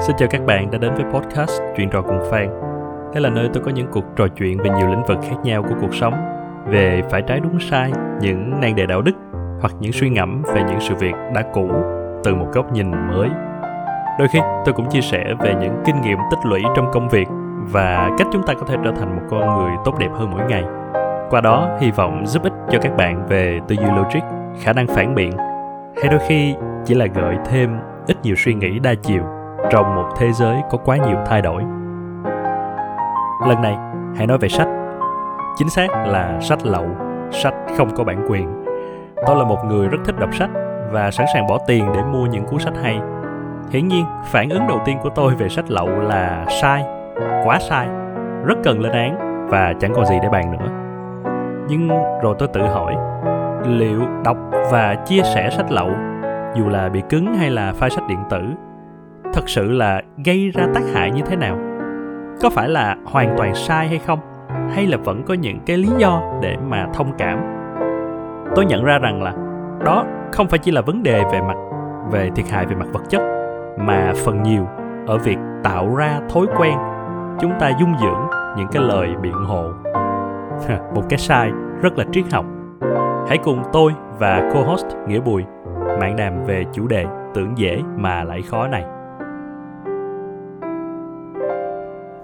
Xin chào các bạn đã đến với podcast Chuyện trò cùng Phan. Đây là nơi tôi có những cuộc trò chuyện về nhiều lĩnh vực khác nhau của cuộc sống, về phải trái đúng sai, những nan đề đạo đức hoặc những suy ngẫm về những sự việc đã cũ từ một góc nhìn mới. Đôi khi tôi cũng chia sẻ về những kinh nghiệm tích lũy trong công việc và cách chúng ta có thể trở thành một con người tốt đẹp hơn mỗi ngày. Qua đó hy vọng giúp ích cho các bạn về tư duy logic, khả năng phản biện hay đôi khi chỉ là gợi thêm ít nhiều suy nghĩ đa chiều trong một thế giới có quá nhiều thay đổi. Lần này, hãy nói về sách. Chính xác là sách lậu, sách không có bản quyền. Tôi là một người rất thích đọc sách và sẵn sàng bỏ tiền để mua những cuốn sách hay. Hiển nhiên, phản ứng đầu tiên của tôi về sách lậu là sai, quá sai, rất cần lên án và chẳng còn gì để bàn nữa. Nhưng rồi tôi tự hỏi, liệu đọc và chia sẻ sách lậu dù là bị cứng hay là file sách điện tử thật sự là gây ra tác hại như thế nào? Có phải là hoàn toàn sai hay không? Hay là vẫn có những cái lý do để mà thông cảm? Tôi nhận ra rằng là đó không phải chỉ là vấn đề về mặt, về thiệt hại về mặt vật chất, mà phần nhiều ở việc tạo ra thói quen chúng ta dung dưỡng những cái lời biện hộ. Một cái sai rất là triết học. Hãy cùng tôi và co-host nghĩa bùi mạng đàm về chủ đề tưởng dễ mà lại khó này.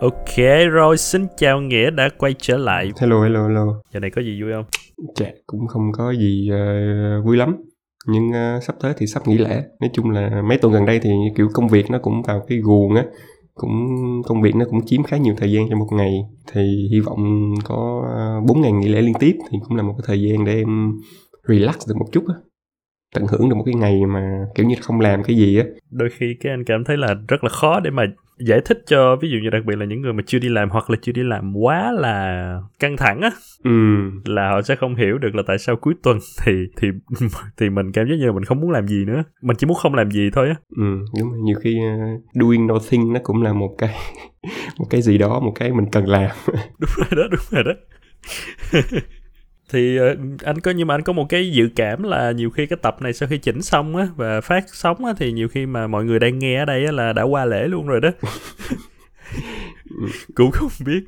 Ok rồi, xin chào Nghĩa đã quay trở lại. Hello, hello, hello. Giờ này có gì vui không? Chà, cũng không có gì uh, vui lắm. Nhưng uh, sắp tới thì sắp nghỉ lễ. Nói chung là mấy tuần gần đây thì kiểu công việc nó cũng vào cái guồng á. Cũng công việc nó cũng chiếm khá nhiều thời gian trong một ngày. Thì hy vọng có uh, 4 ngày nghỉ lễ liên tiếp thì cũng là một cái thời gian để em relax được một chút á tận hưởng được một cái ngày mà kiểu như không làm cái gì á đôi khi cái anh cảm thấy là rất là khó để mà giải thích cho ví dụ như đặc biệt là những người mà chưa đi làm hoặc là chưa đi làm quá là căng thẳng á ừ. là họ sẽ không hiểu được là tại sao cuối tuần thì thì thì mình cảm giác như là mình không muốn làm gì nữa. Mình chỉ muốn không làm gì thôi á. Ừ đúng rồi. Nhiều khi uh, doing nothing nó cũng là một cái một cái gì đó một cái mình cần làm. Đúng rồi đó đúng rồi đó thì uh, anh có nhưng mà anh có một cái dự cảm là nhiều khi cái tập này sau khi chỉnh xong á và phát sóng á thì nhiều khi mà mọi người đang nghe ở đây á là đã qua lễ luôn rồi đó. Cũng không biết.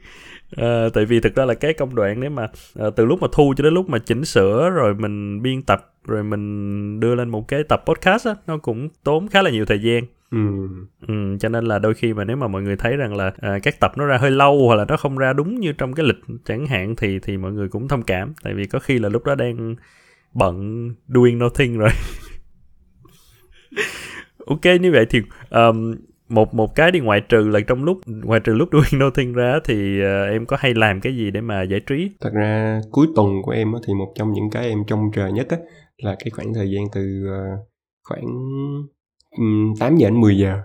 À, tại vì thực ra là cái công đoạn nếu mà à, từ lúc mà thu cho đến lúc mà chỉnh sửa rồi mình biên tập rồi mình đưa lên một cái tập podcast á nó cũng tốn khá là nhiều thời gian Ừ. ừ. cho nên là đôi khi mà nếu mà mọi người thấy rằng là à, các tập nó ra hơi lâu hoặc là nó không ra đúng như trong cái lịch chẳng hạn thì thì mọi người cũng thông cảm tại vì có khi là lúc đó đang bận doing nothing rồi ok như vậy thì um, một một cái đi ngoại trừ là trong lúc ngoại trừ lúc doing nothing ra thì uh, em có hay làm cái gì để mà giải trí thật ra cuối tuần của em thì một trong những cái em trông chờ nhất á là cái khoảng thời gian từ uh, khoảng 8 giờ đến 10 giờ.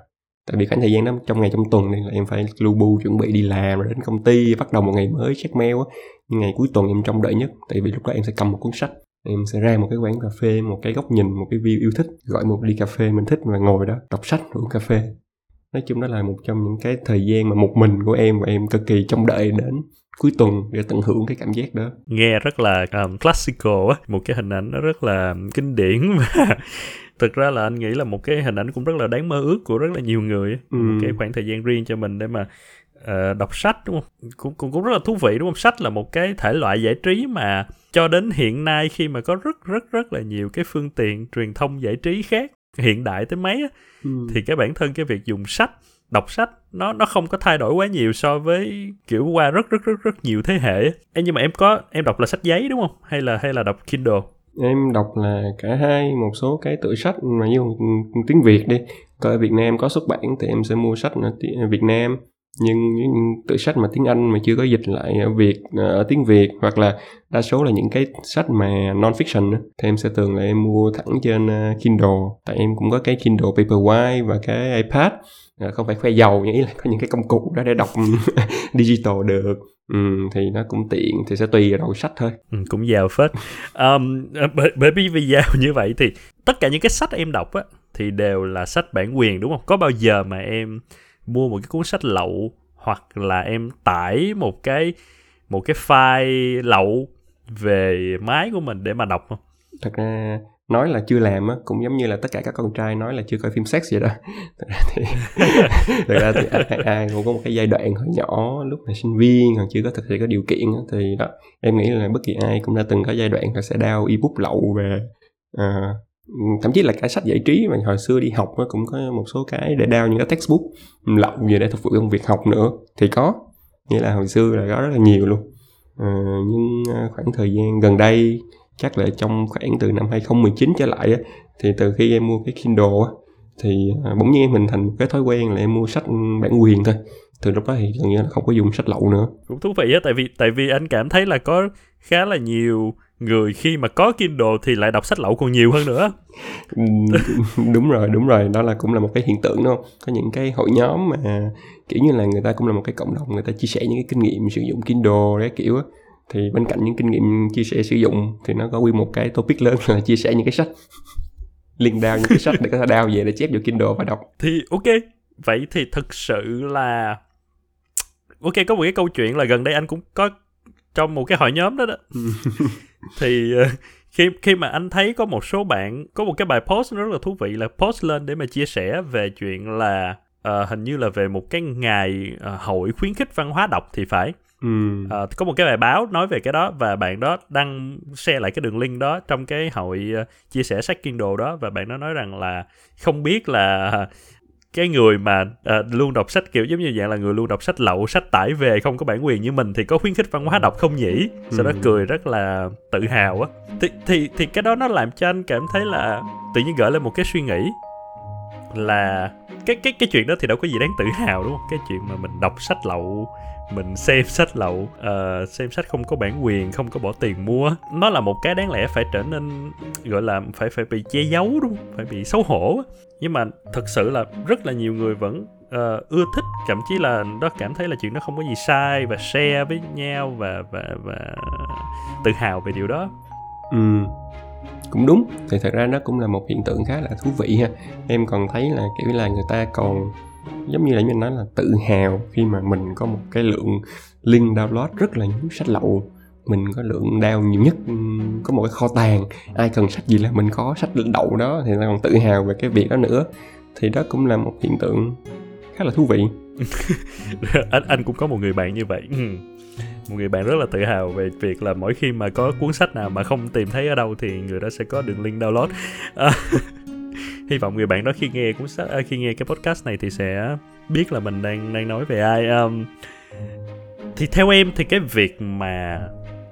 Tại vì khoảng thời gian đó trong ngày trong tuần nên là em phải lưu bu chuẩn bị đi làm rồi đến công ty bắt đầu một ngày mới check mail á. Nhưng ngày cuối tuần em trông đợi nhất tại vì lúc đó em sẽ cầm một cuốn sách em sẽ ra một cái quán cà phê một cái góc nhìn một cái view yêu thích gọi một ly cà phê mình thích và ngồi đó đọc sách uống cà phê. Nói chung đó là một trong những cái thời gian mà một mình của em và em cực kỳ trông đợi đến cuối tuần để tận hưởng cái cảm giác đó. Nghe rất là um, classical á một cái hình ảnh nó rất là kinh điển và thực ra là anh nghĩ là một cái hình ảnh cũng rất là đáng mơ ước của rất là nhiều người ừ. một cái khoảng thời gian riêng cho mình để mà uh, đọc sách đúng không cũng, cũng cũng rất là thú vị đúng không sách là một cái thể loại giải trí mà cho đến hiện nay khi mà có rất rất rất là nhiều cái phương tiện truyền thông giải trí khác hiện đại tới mấy á, ừ. thì cái bản thân cái việc dùng sách đọc sách nó nó không có thay đổi quá nhiều so với kiểu qua rất rất rất rất nhiều thế hệ. Ê, nhưng mà em có em đọc là sách giấy đúng không? Hay là hay là đọc Kindle? Em đọc là cả hai, một số cái tựa sách mà như tiếng việt đi. Coi việt nam có xuất bản thì em sẽ mua sách ở việt nam nhưng những tự sách mà tiếng anh mà chưa có dịch lại ở việt ờ, ở tiếng việt hoặc là đa số là những cái sách mà non fiction thì em sẽ thường là em mua thẳng trên ờ, kindle. Tại em cũng có cái kindle paperwhite và cái ipad. Ờ, không phải khoe giàu nhưng ý là có những cái công cụ đó để đọc digital được. Ừ, thì nó cũng tiện thì sẽ tùy vào đầu sách thôi. Ừ, cũng giàu phết. Um, bởi, bởi vì vì giàu như vậy thì tất cả những cái sách em đọc á thì đều là sách bản quyền đúng không? Có bao giờ mà em mua một cái cuốn sách lậu hoặc là em tải một cái một cái file lậu về máy của mình để mà đọc không? Thật ra nói là chưa làm á cũng giống như là tất cả các con trai nói là chưa coi phim sex vậy đó. Thật ra thì, ra thì ai, ai cũng có một cái giai đoạn hồi nhỏ lúc mà sinh viên còn chưa có thực sự có điều kiện á, thì đó em nghĩ là bất kỳ ai cũng đã từng có giai đoạn là sẽ đao ebook lậu về uh, Ừ, thậm chí là cả sách giải trí mà hồi xưa đi học cũng có một số cái để đao những cái textbook lậu về để phục vụ công việc học nữa. Thì có nghĩa là hồi xưa là có rất là nhiều luôn. À, nhưng ờ, khoảng thời gian gần đây chắc là trong khoảng từ năm 2019 trở lại á, thì từ khi em mua cái Kindle á, thì ờ, bỗng nhiên em hình thành cái thói quen là em mua sách bản quyền thôi. Từ lúc đó thì gần như là không có dùng sách lậu nữa. Cũng thú vị á tại vì tại vì anh cảm thấy là có khá là nhiều người khi mà có Kindle thì lại đọc sách lậu còn nhiều hơn nữa. Đúng rồi đúng rồi. Đó là cũng là một cái hiện tượng đúng không? Có những cái hội nhóm mà kiểu như là người ta cũng là một cái cộng đồng người ta chia sẻ những cái kinh nghiệm sử dụng Kindle đấy kiểu á. Thì bên cạnh những kinh nghiệm chia sẻ sử dụng thì nó có quy một cái topic lớn là chia sẻ những cái sách. Liên đao những cái sách để có thể đao về để chép vào Kindle và đọc. Thì ok. Vậy thì thực sự là ok có một cái câu chuyện là gần đây anh cũng có trong một cái hội nhóm đó đó thì uh, khi khi mà anh thấy có một số bạn có một cái bài post rất là thú vị là post lên để mà chia sẻ về chuyện là uh, hình như là về một cái ngày uh, hội khuyến khích văn hóa đọc thì phải Ừ. À, có một cái bài báo nói về cái đó và bạn đó đăng share lại cái đường link đó trong cái hội uh, chia sẻ sách Kindle đó và bạn đó nói rằng là không biết là cái người mà uh, luôn đọc sách kiểu giống như dạng là người luôn đọc sách lậu sách tải về không có bản quyền như mình thì có khuyến khích văn hóa đọc không nhỉ? Sau đó ừ. cười rất là tự hào á. Thì thì thì cái đó nó làm cho anh cảm thấy là tự nhiên gợi lên một cái suy nghĩ là cái cái cái chuyện đó thì đâu có gì đáng tự hào đúng không? Cái chuyện mà mình đọc sách lậu mình xem sách lậu ờ, uh, xem sách không có bản quyền không có bỏ tiền mua. Nó là một cái đáng lẽ phải trở nên gọi là phải phải bị che giấu đúng không? Phải bị xấu hổ nhưng mà thật sự là rất là nhiều người vẫn uh, ưa thích thậm chí là đó cảm thấy là chuyện nó không có gì sai và share với nhau và và và tự hào về điều đó. Ừ cũng đúng. Thì thật ra nó cũng là một hiện tượng khá là thú vị ha. Em còn thấy là kiểu là người ta còn giống như là mình nói là tự hào khi mà mình có một cái lượng link download rất là nhiều sách lậu. Mình có lượng down nhiều nhất có một cái kho tàng. Ai cần sách gì là mình có sách đậu đó thì ta còn tự hào về cái việc đó nữa. Thì đó cũng là một hiện tượng khá là thú vị. Anh anh cũng có một người bạn như vậy. Một người bạn rất là tự hào về việc là mỗi khi mà có cuốn sách nào mà không tìm thấy ở đâu thì người đó sẽ có đường link download. À, hy vọng người bạn đó khi nghe cũng sẽ, à, khi nghe cái podcast này thì sẽ biết là mình đang đang nói về ai. Um, thì theo em thì cái việc mà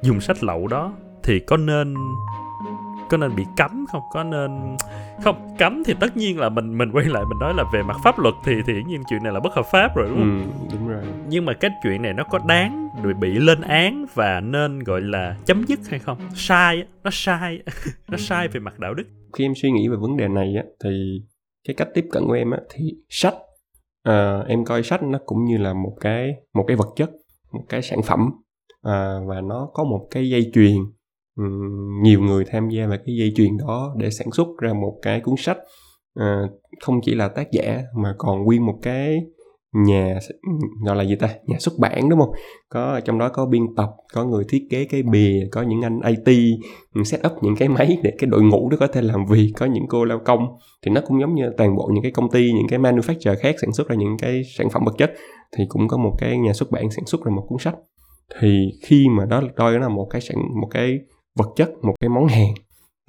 dùng sách lậu đó thì có nên có nên bị cấm không? Có nên không cấm thì tất nhiên là mình mình quay lại mình nói là về mặt pháp luật thì thì nhiên chuyện này là bất hợp pháp rồi đúng không? Ừ, đúng rồi. Nhưng mà cái chuyện này nó có đáng bị lên án và nên gọi là chấm dứt hay không? Sai nó sai. Nó sai về mặt đạo đức. Khi em suy nghĩ về vấn đề này á thì cái cách tiếp cận của em á thì sách à, em coi sách nó cũng như là một cái một cái vật chất một cái sản phẩm à, và nó có một cái dây chuyền nhiều người tham gia vào cái dây chuyền đó để sản xuất ra một cái cuốn sách. À, không chỉ là tác giả mà còn nguyên một cái nhà gọi là gì ta? Nhà xuất bản đúng không? Có trong đó có biên tập có người thiết kế cái bìa có những anh IT set up những cái máy để cái đội ngũ đó có thể làm việc có những cô lao công. Thì nó cũng giống như toàn bộ những cái công ty những cái manufacturer khác sản xuất ra những cái sản phẩm vật chất. Thì cũng có một cái nhà xuất bản sản xuất ra một cuốn sách. Thì khi mà đó coi nó là một cái sản một cái vật chất một cái món hàng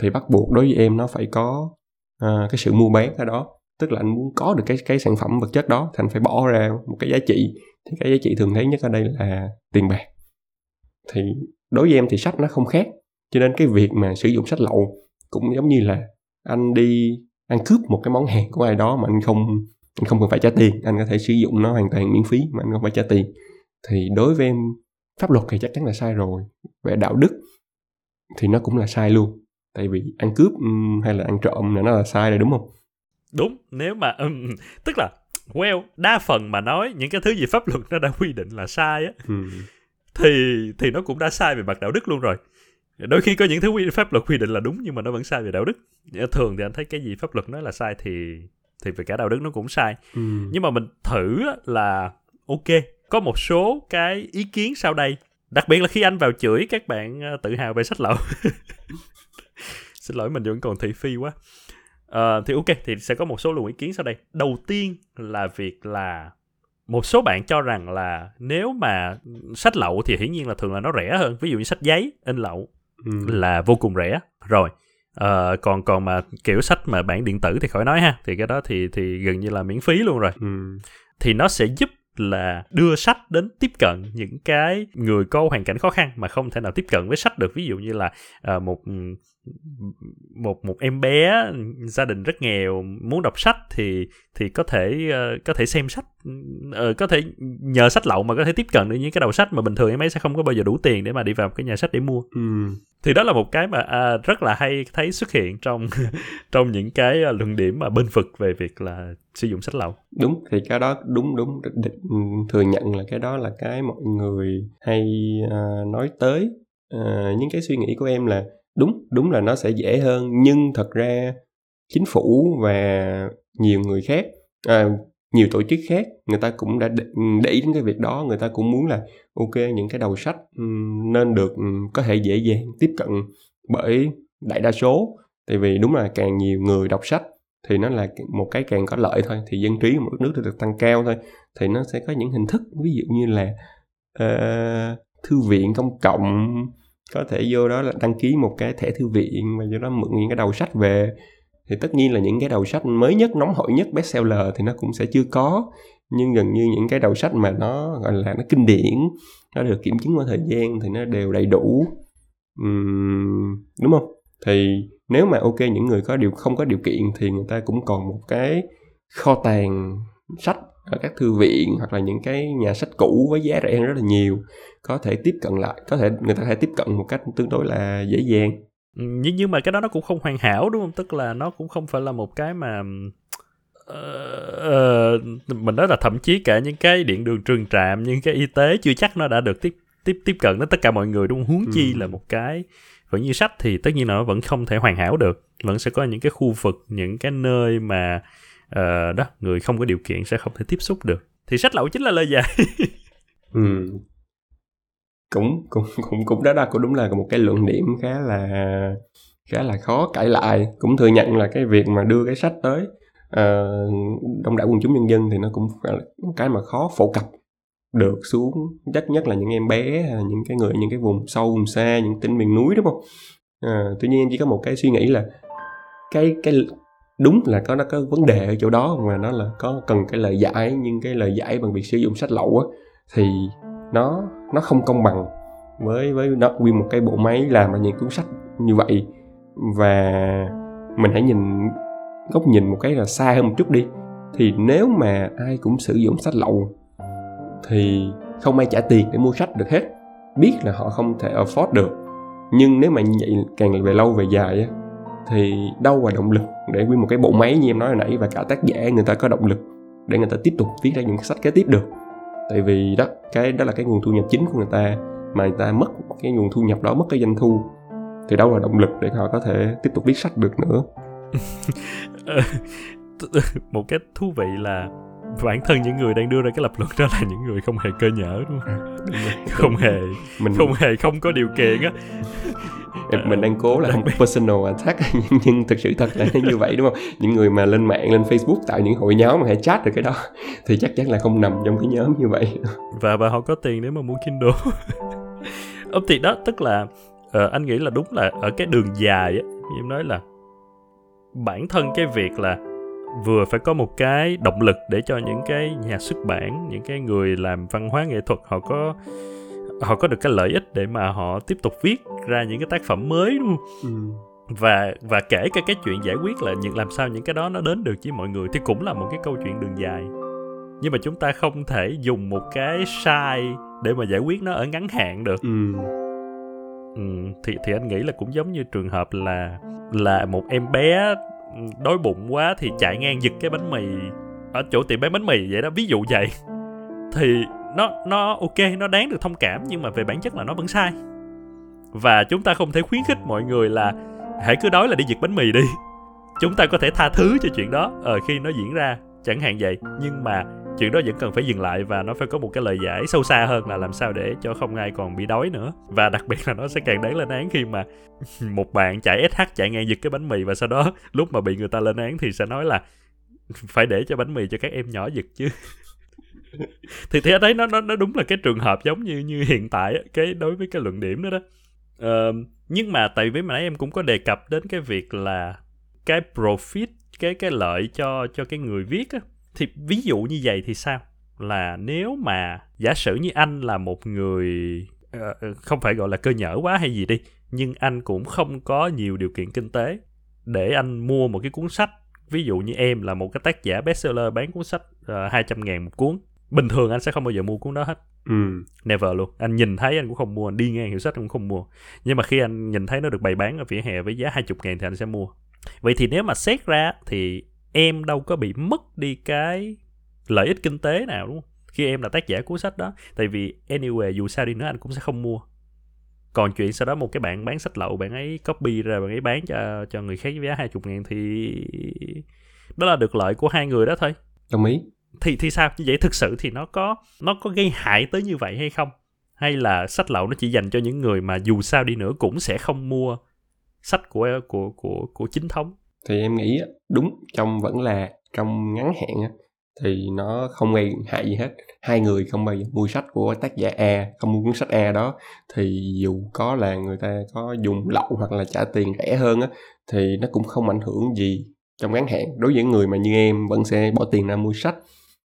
thì bắt buộc đối với em nó phải có à, cái sự mua bán ở đó. Tức là anh muốn có được cái cái sản phẩm vật chất đó thì anh phải bỏ ra một cái giá trị. Thì cái giá trị thường thấy nhất ở đây là tiền bạc. Thì đối với em thì sách nó không khác cho nên cái việc mà sử dụng sách lậu cũng giống như là anh đi ăn cướp một cái món hàng của ai đó mà anh không anh không cần phải trả tiền. Anh có thể sử dụng nó hoàn toàn miễn phí mà anh không phải trả tiền. Thì đối với em pháp luật thì chắc chắn là sai rồi. Về đạo đức thì nó cũng là sai luôn. Tại vì ăn cướp hay là ăn trộm là nó là sai rồi đúng không? Đúng nếu mà um, tức là well đa phần mà nói những cái thứ gì pháp luật nó đã quy định là sai á ừ. thì thì nó cũng đã sai về mặt đạo đức luôn rồi. Đôi khi có những thứ quy pháp luật quy định là đúng nhưng mà nó vẫn sai về đạo đức. Thường thì anh thấy cái gì pháp luật nói là sai thì thì về cả đạo đức nó cũng sai. Ừ. nhưng mà mình thử là ok có một số cái ý kiến sau đây đặc biệt là khi anh vào chửi các bạn ờ, tự hào về sách lậu. Xin lỗi mình vẫn còn thị phi quá. Uh, thì ok thì sẽ có một số luồng ý kiến sau đây. Đầu tiên là việc là một số bạn cho rằng là nếu mà sách lậu thì hiển nhiên là thường là nó rẻ hơn. Ví dụ như sách giấy in lậu ừ. là vô cùng rẻ. Rồi uh, còn còn mà kiểu sách mà bản điện tử thì khỏi nói ha thì cái đó thì thì gần như là miễn phí luôn rồi. Ừ. thì nó sẽ giúp là đưa sách đến tiếp cận những cái người có hoàn cảnh khó khăn mà không thể nào tiếp cận với sách được. Ví dụ như là uh, một ừ, một một em bé gia đình rất nghèo muốn đọc sách thì thì có thể uh, có thể xem sách uh, có thể nhờ sách lậu mà có thể tiếp cận được những cái đầu sách mà bình thường em ấy sẽ không có bao giờ đủ tiền để mà đi vào cái nhà sách để mua. Ừ. thì đó là một cái mà à, rất là hay thấy xuất hiện trong trong những cái uh, luận điểm mà bên vực về việc là sử dụng sách lậu. Đúng thì cái đó đúng đúng. Thừa nhận là cái đó là cái mọi người hay uh, nói tới. Uh, những cái suy nghĩ của em là đúng đúng là nó sẽ dễ hơn nhưng thật ra chính phủ và nhiều người khác à, nhiều tổ chức khác người ta cũng đã ừ, để ý đến cái việc đó người ta cũng muốn là ok những cái đầu sách ừ, nên được ừ, có thể dễ dàng tiếp cận bởi đại đa số. Tại vì đúng là càng nhiều người đọc sách thì nó là một cái càng có lợi thôi thì dân trí của một nước được tăng cao thôi thì nó sẽ có những hình thức ví dụ như là uh, thư viện công cộng có thể vô đó là đăng ký một cái thẻ thư viện và vô đó mượn những cái đầu sách về. Thì tất nhiên là những cái đầu sách mới nhất nóng hổi nhất bestseller thì nó cũng sẽ chưa có. Nhưng gần như những cái đầu sách mà nó gọi là nó kinh điển nó được kiểm chứng qua thời gian thì nó đều đầy đủ. Uhm, đúng không? Thì nếu mà ok những người có điều không có điều kiện thì người ta cũng còn một cái kho tàng sách ở các thư viện hoặc là những cái nhà sách cũ với giá rẻ hơn rất là nhiều có thể tiếp cận lại có thể người ta có thể tiếp cận một cách tương đối là dễ dàng. Ừ, nhưng nhưng mà cái đó nó cũng không hoàn hảo đúng không? Tức là nó cũng không phải là một cái mà uh, mình nói là thậm chí cả những cái điện đường trường trạm những cái y tế chưa chắc nó đã được tiếp tiếp tiếp cận đến tất cả mọi người đúng không? Huống chi ừ. là một cái vẫn như sách thì tất nhiên là nó vẫn không thể hoàn hảo được. Vẫn sẽ có những cái khu vực những cái nơi mà uh, đó người không có điều kiện sẽ không thể tiếp xúc được. Thì sách lậu chính là lời dạy. Ừ. Cũng cũng cũng cũng đó đó cũng đúng là một cái luận điểm khá là khá là khó cãi lại. Cũng thừa nhận là cái việc mà đưa cái sách tới uh, đông đảo quần chúng nhân dân thì nó cũng là một cái mà khó phổ cập được xuống nhất nhất là những em bé những cái người những cái vùng sâu vùng xa những tỉnh miền núi đúng không? À, tuy nhiên em chỉ có một cái suy nghĩ là cái cái đúng là có, nó có vấn đề ở chỗ đó mà nó là có cần cái lời giải, nhưng cái lời giải bằng việc sử dụng sách lậu á, thì nó nó không công bằng với với nó. Nguyên một cái bộ máy làm ra những cuốn sách như vậy và mình hãy nhìn góc nhìn một cái là xa hơn một chút đi. Thì nếu mà ai cũng sử dụng sách lậu thì không ai trả tiền để mua sách được hết. Biết là họ không thể afford được. Nhưng nếu mà như vậy càng về lâu về dài á thì đâu là động lực để nguyên một cái bộ máy như em nói hồi nãy và cả tác giả người ta có động lực để người ta tiếp tục viết ra những cái sách kế tiếp được? Tại vì đó, cái đó là cái nguồn thu nhập chính của người ta, mà người ta mất cái nguồn thu nhập đó, mất cái doanh thu. Thì đâu là động lực để họ có thể tiếp tục viết sách được nữa? Ờ, một cái thú vị là bản thân những người đang đưa ra cái lập luận đó là những người không hề cơ nhở đúng không? Không hề mình không hề không có điều kiện á. Mình đang cố là không personal attack nhưng, nhưng thực sự thật là như vậy đúng không? Những người mà lên mạng lên facebook tạo những hội nhóm mà hay chat được cái đó thì chắc chắn là không nằm trong cái nhóm như vậy. Và và họ có tiền để mà mua kindle. Ông thì đó tức là uh, anh nghĩ là đúng là ở cái đường dài á em nói là bản thân cái việc là vừa phải có một cái động lực để cho những cái nhà xuất bản những cái người làm văn hóa nghệ thuật họ có họ có được cái lợi ích để mà họ tiếp tục viết ra những cái tác phẩm mới đúng không ừ. và và kể cả cái chuyện giải quyết là những làm sao những cái đó nó đến được với mọi người thì cũng là một cái câu chuyện đường dài nhưng mà chúng ta không thể dùng một cái sai để mà giải quyết nó ở ngắn hạn được ừ. Ừ, thì thì anh nghĩ là cũng giống như trường hợp là là một em bé đói bụng quá thì chạy ngang giật cái bánh mì ở chỗ tiệm bán bánh mì vậy đó ví dụ vậy. Thì nó nó ok nó đáng được thông cảm nhưng mà về bản chất là nó vẫn sai. Và chúng ta không thể khuyến khích mọi người là hãy cứ đói là đi giật bánh mì đi. Chúng ta có thể tha thứ cho chuyện đó ở ờ, khi nó diễn ra chẳng hạn vậy. Nhưng mà chuyện đó vẫn cần phải dừng lại và nó phải có một cái lời giải sâu xa hơn là làm sao để cho không ai còn bị đói nữa. Và đặc biệt là nó sẽ càng đáng lên án khi mà một bạn chạy SH chạy ngang giật cái bánh mì và sau đó lúc mà bị người ta lên án thì sẽ nói là phải để cho bánh mì cho các em nhỏ giật chứ. Thì thì ở đấy nó nó nó đúng là cái trường hợp giống như như hiện tại cái đối với cái luận điểm đó đó. Uh, nhưng mà tại vì mà nãy em cũng có đề cập đến cái việc là cái profit cái cái lợi cho cho cái người viết á thì ví dụ như vậy thì sao? Là nếu mà giả sử như anh là một người uh, không phải gọi là cơ nhở quá hay gì đi nhưng anh cũng không có nhiều điều kiện kinh tế để anh mua một cái cuốn sách. Ví dụ như em là một cái tác giả bestseller bán cuốn sách uh, ờ, 200 ngàn một cuốn. Bình thường anh sẽ không bao giờ mua cuốn đó hết. Ừ. never luôn. Anh nhìn thấy anh cũng không mua anh đi ngang hiệu sách anh cũng không mua. Nhưng mà khi anh nhìn thấy nó được bày bán ở vỉa hè với giá 20 ngàn thì anh sẽ mua. Vậy thì nếu mà xét ra thì em đâu có bị mất đi cái lợi ích kinh tế nào đúng không? Khi em là tác giả cuốn sách đó. Tại vì anyway dù sao đi nữa anh cũng sẽ không mua. Còn chuyện sau đó một cái bạn bán sách lậu bạn ấy copy ra bạn ấy bán cho cho người khác với giá hai chục ngàn thì đó là được lợi của hai người đó thôi. Đồng ý. Thì thì sao? Như vậy thực sự thì nó có nó có gây hại tới như vậy hay không? Hay là sách lậu nó chỉ dành cho những người mà dù sao đi nữa cũng sẽ không mua sách của của của của chính thống thì em nghĩ đúng, trong vẫn là trong ngắn hạn thì nó không gây hại gì hết. Hai người không bao giờ mua sách của tác giả A, không mua cuốn sách A đó. Thì dù có là người ta có dùng lậu hoặc là trả tiền rẻ hơn á, thì nó cũng không ảnh hưởng gì trong ngắn hạn. Đối với những người mà như em vẫn sẽ bỏ tiền ra mua sách.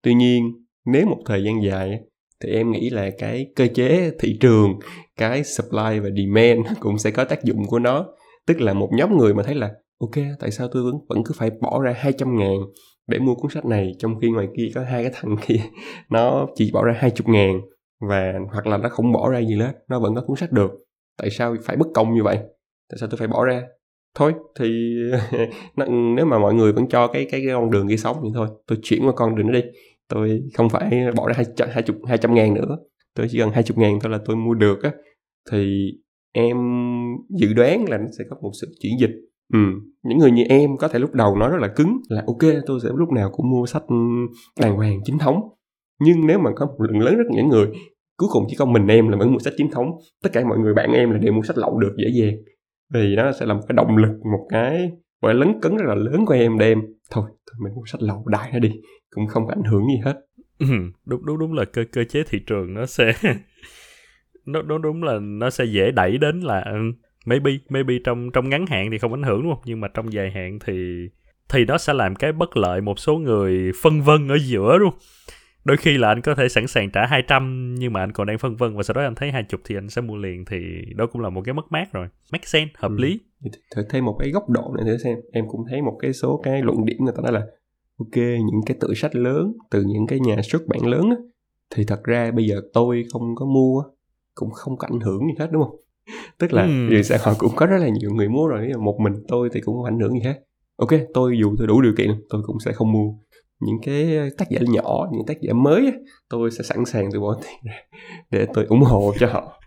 Tuy nhiên, nếu một thời gian dài thì em nghĩ là cái cơ chế thị trường, cái supply và demand cũng sẽ có tác dụng của nó. Tức là một nhóm người mà thấy là ok tại sao tôi vẫn vẫn cứ phải bỏ ra 200 ngàn để mua cuốn sách này trong khi ngoài kia có hai cái thằng kia? Nó chỉ bỏ ra hai chục ngàn và hoặc là nó không bỏ ra gì hết nó vẫn có cuốn sách được. Tại sao phải bất công như vậy? Tại sao tôi phải bỏ ra? Thôi thì nếu mà mọi người vẫn cho cái cái, cái con đường kia sống thì thôi tôi chuyển qua con đường đó đi. Tôi không phải bỏ ra hai hai chục hai trăm ngàn nữa. Tôi chỉ cần hai chục ngàn thôi là tôi mua được á. Thì em dự đoán là nó sẽ có một sự chuyển dịch ừ. Những người như em có thể lúc đầu nói rất là cứng là ok tôi sẽ lúc nào cũng mua sách đàng hoàng chính thống. Nhưng nếu mà có một lượng lớn rất những người cuối cùng chỉ có mình em là mới mua sách chính thống. Tất cả mọi người bạn em là đều mua sách lậu được dễ dàng. Vì nó sẽ làm cái động lực một cái là lấn cấn rất là lớn của em đem thôi, thôi mình mua sách lậu đại nó đi cũng không có ảnh hưởng gì hết. Ừ, đúng đúng đúng là cơ cơ chế thị trường nó sẽ nó đúng đúng là nó sẽ dễ đẩy đến là ừ, maybe maybe trong trong ngắn hạn thì không ảnh hưởng đúng không? Nhưng mà trong dài hạn thì thì nó sẽ làm cái bất lợi một số người phân vân ở giữa không? Đôi khi là anh có thể sẵn sàng trả 200 nhưng mà anh còn đang phân vân và sau đó anh thấy hai chục thì anh sẽ mua liền thì đó cũng là một cái mất mát rồi. Make sense hợp ừ. lý. Thử thêm một cái góc độ này thử xem. Em cũng thấy một cái số cái luận điểm người ta nói là ok những cái tự sách lớn từ những cái nhà xuất bản lớn á, thì thật ra bây giờ tôi không có mua cũng không có ảnh hưởng gì hết đúng không tức là ừ. vì sao họ cũng có rất là nhiều người mua rồi một mình tôi thì cũng không ảnh hưởng gì hết. Ok tôi dù tôi đủ điều kiện tôi cũng sẽ không mua. Những cái tác giả nhỏ những tác giả mới tôi sẽ sẵn sàng tôi bỏ tiền ra để tôi ủng hộ cho họ.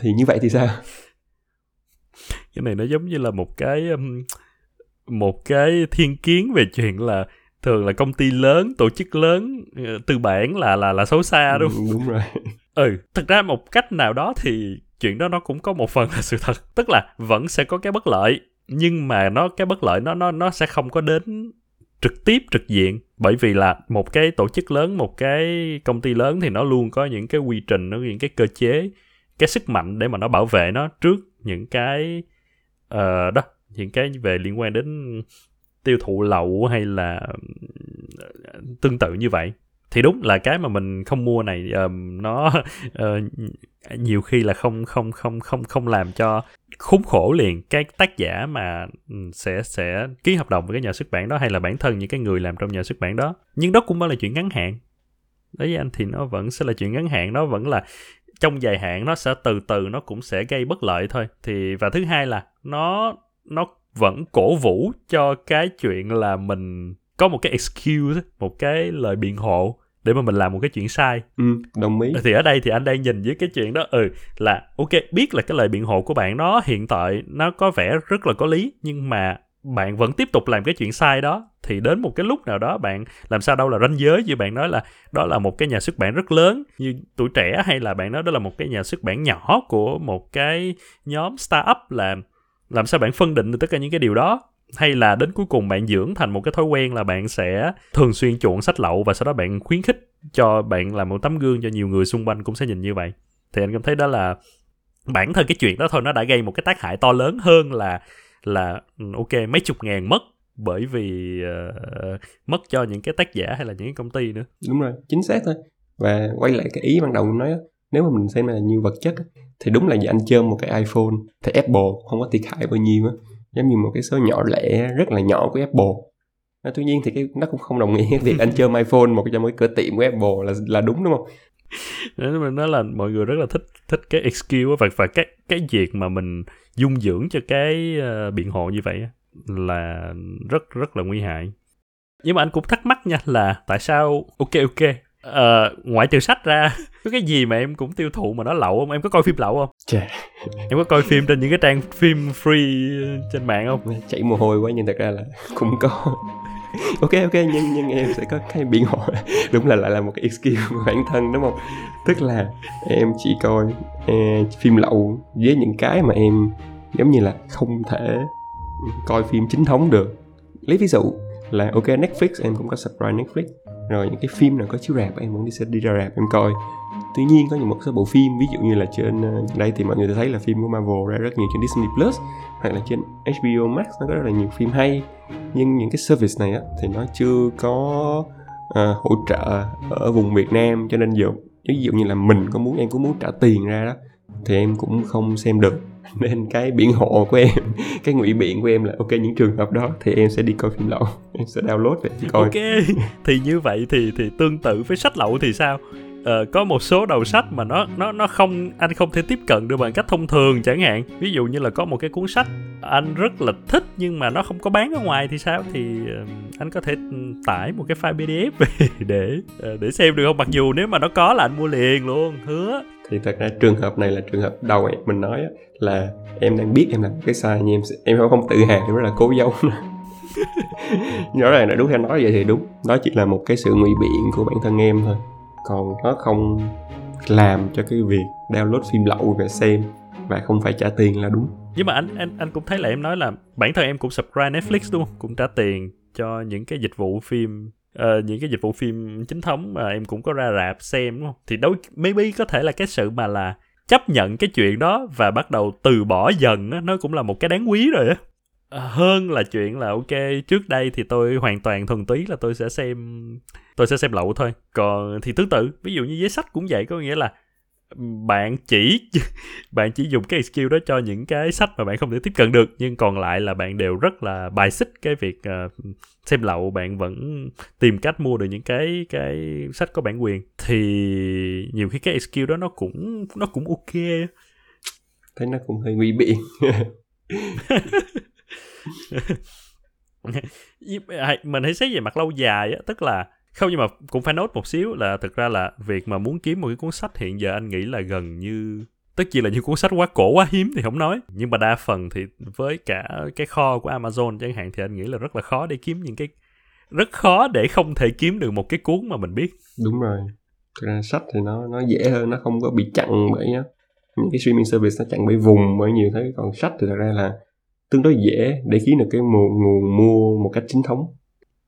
Thì như vậy thì sao? Cái này nó giống như là một cái một cái thiên kiến về chuyện là thường là công ty lớn tổ chức lớn ờ, tư bản là là là xấu xa đúng không? ừ, đúng rồi. Ừ thật ra một cách nào đó thì chuyện đó nó cũng có một phần là sự thật. Tức là vẫn sẽ có cái bất lợi nhưng mà nó cái bất lợi nó nó nó sẽ không có đến trực tiếp trực diện. Bởi vì là một cái tổ chức lớn một cái công ty lớn thì nó luôn có những cái quy trình nó những cái cơ chế cái sức mạnh để mà nó bảo vệ nó trước những cái uh, đó những cái về liên quan đến tiêu thụ lậu hay là ừ, tương tự như vậy thì đúng là cái mà mình không mua này um, nó uh, nhiều khi là không không không không không làm cho khốn khổ liền cái tác giả mà ừ, sẽ sẽ ký hợp đồng với cái nhà xuất bản đó hay là bản thân những cái người làm trong nhà xuất bản đó. Nhưng đó cũng vẫn là chuyện ngắn hạn. Đối với anh thì nó vẫn sẽ là chuyện ngắn hạn nó vẫn là trong dài hạn nó sẽ từ từ nó cũng sẽ gây bất lợi thôi. Thì và thứ hai là nó nó vẫn cổ vũ cho cái chuyện là mình có một cái excuse một cái lời biện hộ để mà mình làm một cái chuyện sai. Ừ đồng ý. Thì ở đây thì anh đang nhìn với cái chuyện đó ừ là ok biết là cái lời biện hộ của bạn nó hiện tại nó có vẻ rất là có lý nhưng mà bạn vẫn tiếp tục làm cái chuyện sai đó thì đến một cái lúc nào đó bạn làm sao đâu là ranh giới như bạn nói là đó là một cái nhà xuất bản rất lớn như tuổi trẻ hay là bạn nói đó là một cái nhà xuất bản nhỏ của một cái nhóm startup làm làm sao bạn phân định được tất cả những cái điều đó hay là đến cuối cùng bạn dưỡng thành một cái thói quen là bạn sẽ thường xuyên chuộng sách lậu và sau đó bạn khuyến khích cho bạn làm một tấm gương cho nhiều người xung quanh cũng sẽ nhìn như vậy. Thì anh cảm thấy đó là bản thân cái chuyện đó thôi nó đã gây một cái tác hại to lớn hơn là là ừ, ok mấy chục ngàn mất bởi vì uh, mất cho những cái tác giả hay là những cái công ty nữa. Đúng rồi chính xác thôi. Và quay lại cái ý ban đầu mình nói nếu mà mình xem là như vật chất thì đúng là anh chơi một cái iPhone thì Apple không có thiệt hại bao nhiêu á giống như một cái số nhỏ lẻ rất là nhỏ của Apple. À, tuy nhiên thì cái nó cũng không đồng nghĩa việc anh chơi iPhone một trong cái cửa tiệm của Apple là là đúng đúng không? Nên nó là mọi người rất là thích thích cái excuse và và cái cái việc mà mình dung dưỡng cho cái uh, biện hộ như vậy là rất rất là nguy hại. Nhưng mà anh cũng thắc mắc nha là tại sao ok ok uh, ngoại trừ sách ra có cái gì mà em cũng tiêu thụ mà nó lậu không? Em có coi phim lậu không? Chà. em có coi phim trên những cái trang phim free trên mạng không? Chảy mồ hôi quá nhưng thật ra là cũng có. Ok ok nhưng nhưng em sẽ có cái biện hộ. Đúng là lại là một cái excuse của bản thân đúng không? Tức là em chỉ coi eh, phim lậu với những cái mà em giống như là không thể coi phim chính thống được. Lấy ví dụ là ok Netflix em cũng có subscribe Netflix rồi những cái phim nào có chiếu rạp em muốn đi sẽ đi ra rạp em coi. Tuy nhiên có những một số bộ phim ví dụ như là trên ờ, đây thì mọi người thấy là phim của Marvel ra rất nhiều trên Disney Plus hoặc là trên HBO Max nó có rất là nhiều phim hay. Nhưng những cái service này á thì nó chưa có uh, hỗ trợ ở vùng Việt Nam. Cho nên dù ví dụ như là mình có muốn em cũng muốn trả tiền ra đó thì em cũng không xem được. nên cái biển hộ của em cái ngụy biện của em là ok những trường hợp đó thì em sẽ đi coi phim lậu. Em sẽ download về coi. Ok thì như vậy thì thì tương tự với sách lậu thì sao? Ờ, có một số đầu sách mà nó nó nó không anh không thể tiếp cận được bằng cách thông thường chẳng hạn. Ví dụ như là có một cái cuốn sách anh rất là thích nhưng mà nó không có bán ở ngoài thì sao? Thì ờ, anh có thể tải một cái file pdf về để ờ, để xem được không? Mặc dù nếu mà nó có là anh mua liền luôn hứa thì thật ra trường hợp này là trường hợp đầu em mình nói là em đang biết em làm cái sai nhưng em em không tự hào, em rất là cố giấu rõ ràng là đúng theo nói vậy thì đúng. Đó chỉ là một cái sự ngụy biện của bản thân em thôi. Còn nó không làm cho cái việc download phim lậu về xem và không phải trả tiền là đúng. Nhưng mà anh anh anh cũng thấy là em nói là bản thân em cũng subscribe Netflix, đúng không? Cũng trả tiền cho những cái dịch vụ phim uh, những cái dịch vụ phim chính thống mà em cũng có ra rạp xem đúng không? Thì đâu maybe có thể là cái sự mà là chấp nhận cái chuyện đó và bắt đầu từ bỏ dần á nó cũng là một cái đáng quý rồi á. Ờ, hơn là chuyện là ok trước đây thì tôi hoàn toàn thuần túy là tôi sẽ xem tôi sẽ xem lậu thôi. Còn thì tương tự ví dụ như với sách cũng vậy có nghĩa là bạn chỉ bạn chỉ dùng cái skill đó cho những cái sách mà bạn không thể tiếp cận được nhưng còn lại là bạn đều rất là bài xích cái việc uh, xem lậu bạn vẫn tìm cách mua được những cái cái sách có bản quyền. Thì nhiều khi cái skill đó nó cũng nó cũng ok thấy nó cũng hơi nguy biện. Mình hãy xét về mặt lâu dài á tức là không nhưng mà cũng phải nốt một xíu là thực ra là việc mà muốn kiếm một cái cuốn sách hiện giờ anh nghĩ là gần như tất nhiên là những cuốn sách quá cổ quá hiếm thì không nói. Nhưng mà đa phần thì với cả cái kho của Amazon chẳng hạn thì anh nghĩ là rất là khó để kiếm những cái rất khó để không thể kiếm được một cái cuốn mà mình biết. Đúng rồi. Thực ra sách thì nó nó dễ hơn nó không có bị chặn bởi nhá những cái streaming service nó chặn bởi vùng bởi nhiều thứ. Còn sách thì thật ra là tương đối dễ để kiếm được cái nguồn, nguồn mua một cách chính thống.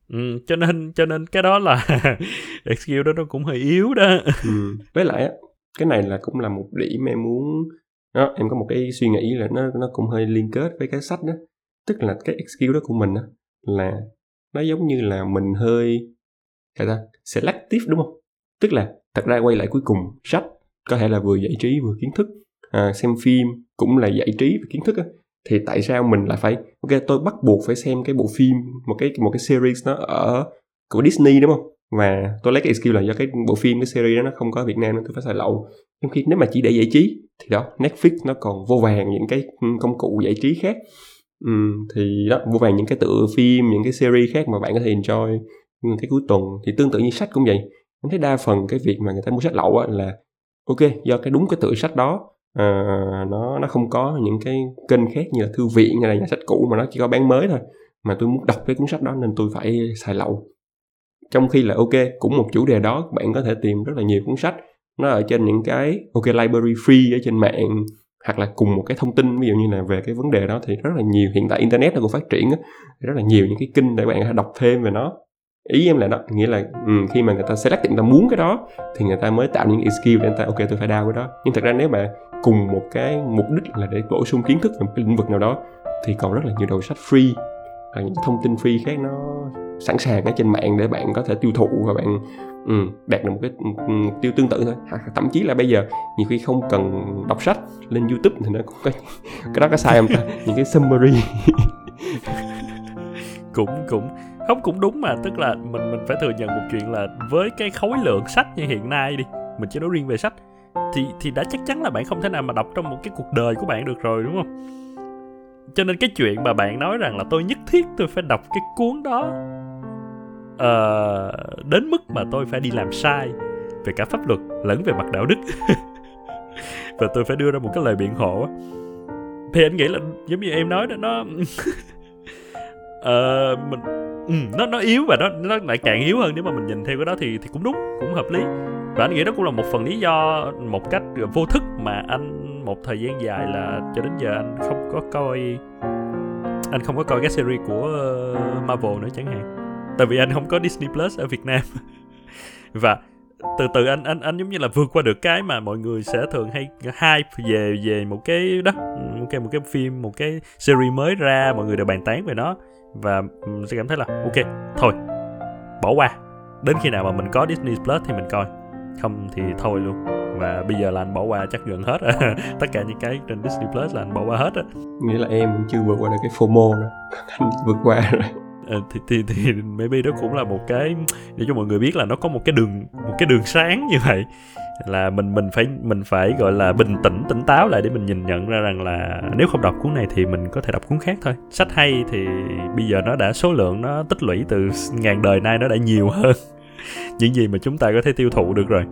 Ừ, cho nên cho nên cái đó là skill đó nó cũng hơi yếu đó. Ừ. với lại á cái này là cũng là một điểm em muốn đó, em có một cái suy nghĩ là nó nó cũng hơi liên kết với cái sách đó. Tức là cái skill đó của mình á là nó giống như là mình hơi sao ta selective đúng không? Tức là thật ra quay lại cuối cùng sách có thể là vừa giải trí vừa kiến thức. À, xem phim cũng là giải trí và kiến thức á thì tại sao mình lại phải ok tôi bắt buộc phải xem cái bộ phim một cái một cái series nó ở của Disney đúng không? Và tôi lấy cái excuse là do cái bộ phim cái series đó nó không có ở Việt Nam nên tôi phải xài lậu. Trong khi nếu mà chỉ để giải trí thì đó Netflix nó còn vô vàng những cái công cụ giải trí khác. Uhm, thì đó vô vàng những cái tựa phim những cái series khác mà bạn có thể enjoy cái cuối tuần. Thì tương tự như sách cũng vậy. Em thấy đa phần cái việc mà người ta mua sách lậu á là ok do cái đúng cái tựa sách đó uh, nó nó không có những cái kênh khác như là thư viện hay là nhà sách cũ mà nó chỉ có bán mới thôi. Mà tôi muốn đọc cái cuốn sách đó nên tôi phải xài lậu. Trong khi là ok cũng một chủ đề đó bạn có thể tìm rất là nhiều cuốn sách. Nó ở trên những cái ok library free ở trên mạng hoặc là cùng một cái thông tin ví dụ như là về cái vấn đề đó thì rất là nhiều hiện tại internet nó cũng phát triển rất là nhiều những cái kinh để bạn có thể đọc thêm về nó ý em là đó nghĩa là ừ, khi mà người ta select người ta muốn cái đó thì người ta mới tạo những skill để người ta ok tôi phải đau cái đó. Nhưng thật ra nếu mà cùng một cái mục đích là để bổ sung kiến thức về một cái lĩnh vực nào đó thì còn rất là nhiều đầu sách free và những thông tin free khác nó sẵn sàng ở trên mạng để bạn có thể tiêu thụ và bạn ừ, đạt được một cái mục tiêu tương tự thôi. Thậm chí là bây giờ nhiều khi không cần đọc sách lên youtube thì nó cũng có cái đó có sai không ta? Những cái summary. Cũng cũng không cũng đúng mà tức là mình mình phải thừa nhận một chuyện là với cái khối lượng sách như hiện nay đi mình chỉ nói riêng về sách thì thì đã chắc chắn là bạn không thể nào mà đọc trong một cái cuộc đời của bạn được rồi đúng không? Cho nên cái chuyện mà bạn nói rằng là tôi nhất thiết tôi phải đọc cái cuốn đó uh, đến mức mà tôi phải đi làm sai về cả pháp luật lẫn về mặt đạo đức và tôi phải đưa ra một cái lời biện hộ thì anh nghĩ là giống như em nói đó nó uh, mình ừ, nó nó yếu và nó nó lại càng yếu hơn. Nếu mà mình nhìn theo cái đó thì thì cũng đúng cũng hợp lý. Và anh nghĩ đó cũng là một phần lý do một cách vô thức mà anh một thời gian dài là cho đến giờ anh không có coi anh không có coi các series của ờ, Marvel nữa chẳng hạn. Tại vì anh không có Disney Plus ở Việt Nam. Và từ từ anh anh anh giống như là vượt qua được cái mà mọi người sẽ thường hay hype về về một cái đó một cái một cái phim một cái series mới ra mọi người đều bàn tán về nó và sẽ cảm thấy là ok thôi bỏ qua. Đến khi nào mà mình có Disney Plus thì mình coi. Không thì thôi luôn. Và bây giờ là anh bỏ qua chắc gần hết. Tất cả những cái trên Disney Plus là anh bỏ qua hết á. Nghĩa là em cũng chưa vượt qua được cái FOMO đó anh vượt qua rồi. Ờ, thì, thì thì maybe đó cũng là một cái để cho mọi người biết là nó có một cái đường một cái đường sáng như vậy là mình mình phải mình phải gọi là bình tĩnh tỉnh táo lại để mình nhìn nhận ra rằng là nếu không đọc cuốn này thì mình có thể đọc cuốn khác thôi. Sách hay thì bây giờ nó đã số lượng nó tích lũy từ ngàn đời nay nó đã nhiều hơn. Những gì mà chúng ta có thể tiêu thụ được rồi.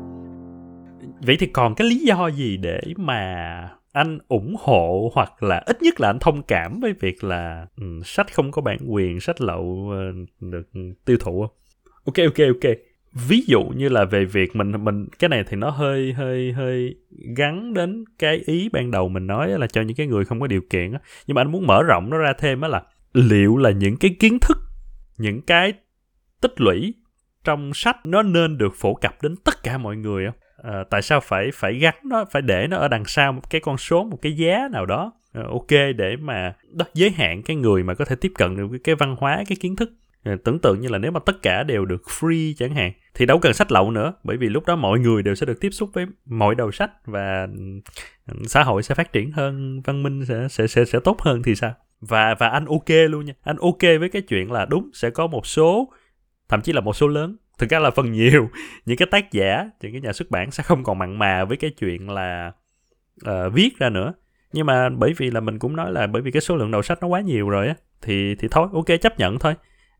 Vậy thì còn cái lý do gì để mà anh ủng hộ hoặc là ít nhất là anh thông cảm với việc là um, sách không có bản quyền sách lậu uh, được tiêu thụ không? Ok ok ok ví dụ như là về việc mình mình cái này thì nó hơi hơi hơi gắn đến cái ý ban đầu mình nói là cho những cái người không có điều kiện á. Nhưng mà anh muốn mở rộng nó ra thêm á là liệu là những cái kiến thức những cái tích lũy trong sách nó nên được phổ cập đến tất cả mọi người không? À, tại sao phải phải gắn nó phải để nó ở đằng sau một cái con số một cái giá nào đó? À, ok để mà đó giới hạn cái người mà có thể tiếp cận được cái văn hóa cái kiến thức. Ờ, tưởng tượng như là nếu mà tất cả đều được free chẳng hạn thì đâu cần sách lậu nữa bởi vì lúc đó mọi người đều sẽ được tiếp xúc với mọi đầu sách và ừ, xã hội sẽ phát triển hơn văn minh sẽ sẽ sẽ sẽ tốt hơn thì sao? Và và anh ok luôn nha. Anh ok với cái chuyện là đúng sẽ có một số thậm chí là một số lớn thực ra là phần nhiều những cái tác giả những cái nhà xuất bản sẽ không còn mặn mà với cái chuyện là uh, viết ra nữa. Nhưng mà bởi vì là mình cũng nói là bởi vì cái số lượng đầu sách nó quá nhiều rồi á thì thì thôi ok chấp nhận thôi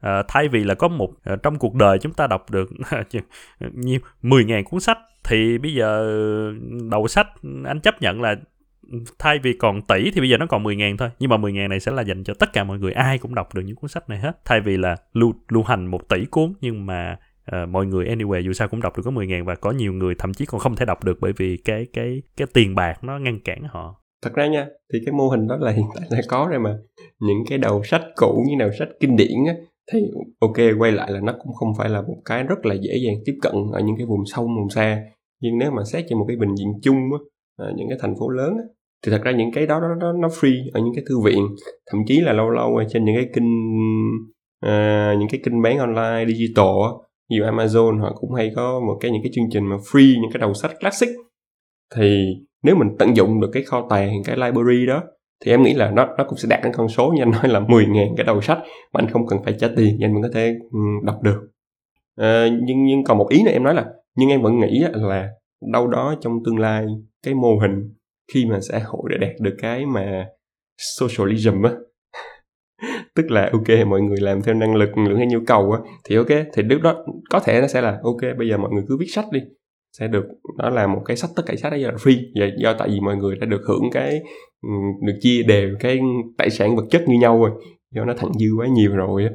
à, thay vì là có một ờ, trong cuộc đời chúng ta đọc được nhiều mười ngàn cuốn sách thì bây giờ ừ, đầu sách ừ, anh chấp nhận là ừ, thay vì còn tỷ thì bây giờ nó còn 10 ngàn thôi. Nhưng mà 10 ngàn này sẽ là dành cho tất cả mọi người ai cũng đọc được những cuốn sách này hết. Thay vì là lưu lưu hành một tỷ cuốn nhưng mà uh, mọi người anyway dù sao cũng đọc được có 10 ngàn và có nhiều người thậm chí còn không thể đọc được bởi vì cái cái cái tiền bạc nó ngăn cản họ. Thật ra nha thì cái mô hình đó là hiện tại là có rồi mà. Những cái đầu sách cũ như đầu sách kinh điển á thì ok quay lại là nó cũng không phải là một cái rất là dễ dàng tiếp cận ở những cái vùng sâu vùng xa. Nhưng nếu mà xét trên một cái bình diện chung á, ờ, những cái thành phố lớn á, thì thật ra những cái đó nó, nó free ở những cái thư viện. Thậm chí là lâu lâu trên những cái kênh à, những cái kênh bán online digital nhiều Amazon họ cũng hay có một cái những cái chương trình mà free những cái đầu sách classic. Thì nếu mình tận dụng được cái kho tàng cái library đó thì em nghĩ là nó nó cũng sẽ đạt đến con số như anh nói là 10 ngàn cái đầu sách mà anh không cần phải trả tiền nhưng anh vẫn có thể đọc được. À, nhưng nhưng còn một ý nữa em nói là nhưng em vẫn nghĩ là đâu đó trong tương lai cái mô hình khi mà xã hội đã đạt được cái mà socialism á tức là ok mọi người làm theo năng lực lượng hay nhu cầu á thì ok thì lúc đó có thể nó sẽ là ok bây giờ mọi người cứ viết sách đi sẽ được nó là một cái sách tất cả sách đó là free. Do, do tại vì mọi người đã được hưởng cái ừ, được chia đều cái tài sản vật chất như nhau rồi do nó thẳng dư quá nhiều rồi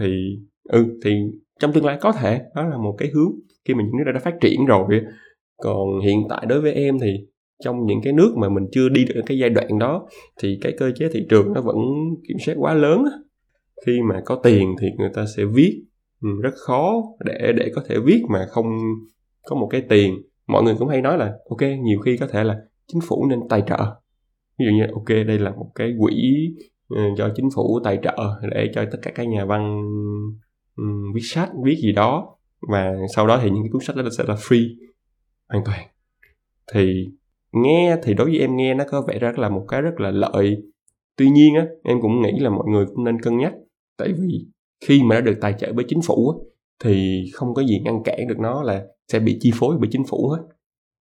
thì ừ thì trong tương lai có thể đó là một cái hướng khi mà những nước đã phát triển rồi còn hiện tại đối với em thì trong những cái nước mà mình chưa đi được cái giai đoạn đó thì cái cơ chế thị trường nó vẫn kiểm soát quá lớn khi mà có tiền thì người ta sẽ viết ừ, rất khó để để có thể viết mà không có một cái tiền. Mọi người cũng hay nói là ok nhiều khi có thể là chính phủ nên tài trợ. Ví dụ như ok đây là một cái quỹ ờ, do chính phủ tài trợ để cho tất cả các nhà văn um, viết sách viết gì đó. Và sau đó thì những cái cuốn sách đó sẽ là free hoàn toàn. Thì nghe thì đối với em nghe nó có vẻ ra là một cái rất là lợi. Tuy nhiên á em cũng nghĩ là mọi người cũng nên cân nhắc. Tại vì khi mà đã được tài trợ bởi chính phủ á, thì không có gì ngăn cản được nó là sẽ bị chi phối bởi chính phủ hết.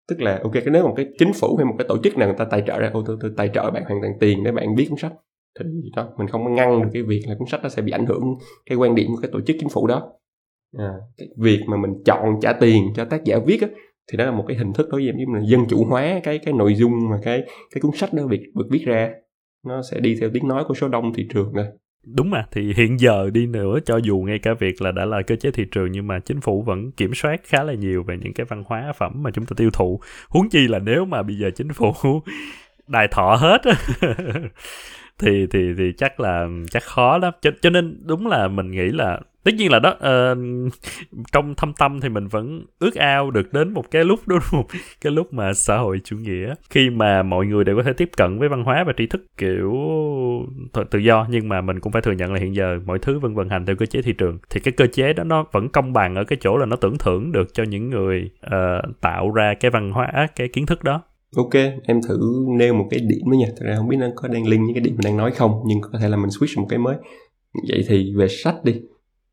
Tức là ok cái nếu một cái chính phủ hay một cái tổ chức nào người ta tài trợ ra ô tôi, tôi tài trợ bạn hoàn toàn tiền để bạn viết cuốn sách thì đó mình không có ngăn được cái việc là cuốn sách nó sẽ bị ảnh hưởng cái quan điểm của cái tổ chức chính phủ đó. À, cái việc mà mình chọn trả tiền cho tác giả viết á, thì đó là một cái hình thức đối với mình dân chủ hóa cái cái nội dung mà cái cái cuốn sách đó việc được viết ra. Nó sẽ đi theo tiếng nói của số đông thị trường thôi đúng mà thì hiện giờ đi nữa cho dù ngay cả việc là đã là cơ chế thị trường nhưng mà chính phủ vẫn kiểm soát khá là nhiều về những cái văn hóa phẩm mà chúng ta tiêu thụ. Huống chi là nếu mà bây giờ chính phủ đài thọ hết thì thì thì chắc là chắc khó lắm. Cho cho nên đúng là mình nghĩ là tất nhiên là đó uh, trong thâm tâm thì mình vẫn ước ao được đến một cái lúc đúng không? Cái lúc mà xã hội chủ nghĩa khi mà mọi người đều có thể tiếp cận với văn hóa và tri thức kiểu tự do nhưng mà mình cũng phải thừa nhận là hiện giờ mọi thứ vẫn vận hành theo cơ chế thị trường thì cái cơ chế đó nó vẫn công bằng ở cái chỗ là nó tưởng thưởng được cho những người uh, tạo ra cái văn hóa cái kiến thức đó Ok, em thử nêu một cái điểm nữa nha. Thật ra không biết nó có đang link với cái điểm mình đang nói không, nhưng có thể là mình switch một cái mới. Vậy thì về sách đi,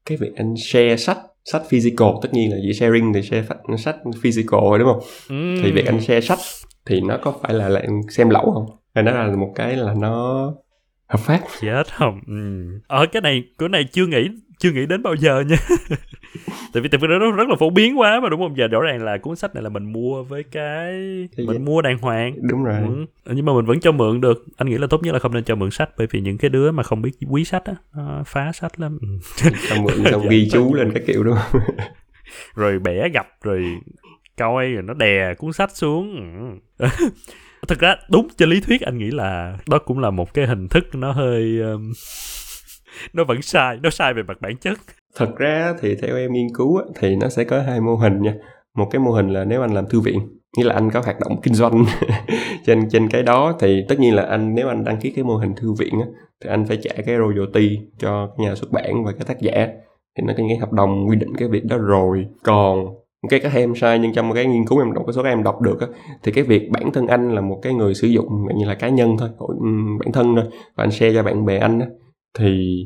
cái việc anh share sách sách physical tất nhiên là gì sharing thì share sách physical rồi đúng không mm. thì việc anh share sách thì nó có phải là, là xem lậu không hay nó là một cái là nó hợp pháp chết không ừ. ở cái này cái này chưa nghĩ chưa nghĩ đến bao giờ nha tại vì tại vì nó rất là phổ biến quá mà đúng không giờ rõ ràng là cuốn sách này là mình mua với cái thì mình vậy? mua đàng hoàng đúng rồi ừ. nhưng mà mình vẫn cho mượn được anh nghĩ là tốt nhất là không nên cho mượn sách bởi vì những cái đứa mà không biết quý sách á nó phá sách lắm ừ. cho mượn xong ghi chú lên cái kiểu đúng không rồi bẻ gặp rồi coi rồi nó đè cuốn sách xuống ừ. thực ra đúng trên lý thuyết anh nghĩ là đó cũng là một cái hình thức nó hơi um, nó vẫn sai nó sai về mặt bản chất. Thật ra thì theo em nghiên cứu thì nó sẽ có hai mô hình nha. Một cái mô hình là nếu anh làm thư viện nghĩa là anh có hoạt động kinh doanh trên trên cái đó thì tất nhiên là anh nếu anh đăng ký cái mô hình thư viện thì anh phải trả cái royalty cho nhà xuất bản và cái tác giả. Thì nó có những cái hợp đồng quy định cái việc đó rồi. Còn cái các em sai nhưng trong cái nghiên cứu em đọc cái số các em đọc được á, thì cái việc bản thân anh là một cái người sử dụng như là cá nhân thôi ừ, bản thân thôi và anh share cho bạn bè anh á, thì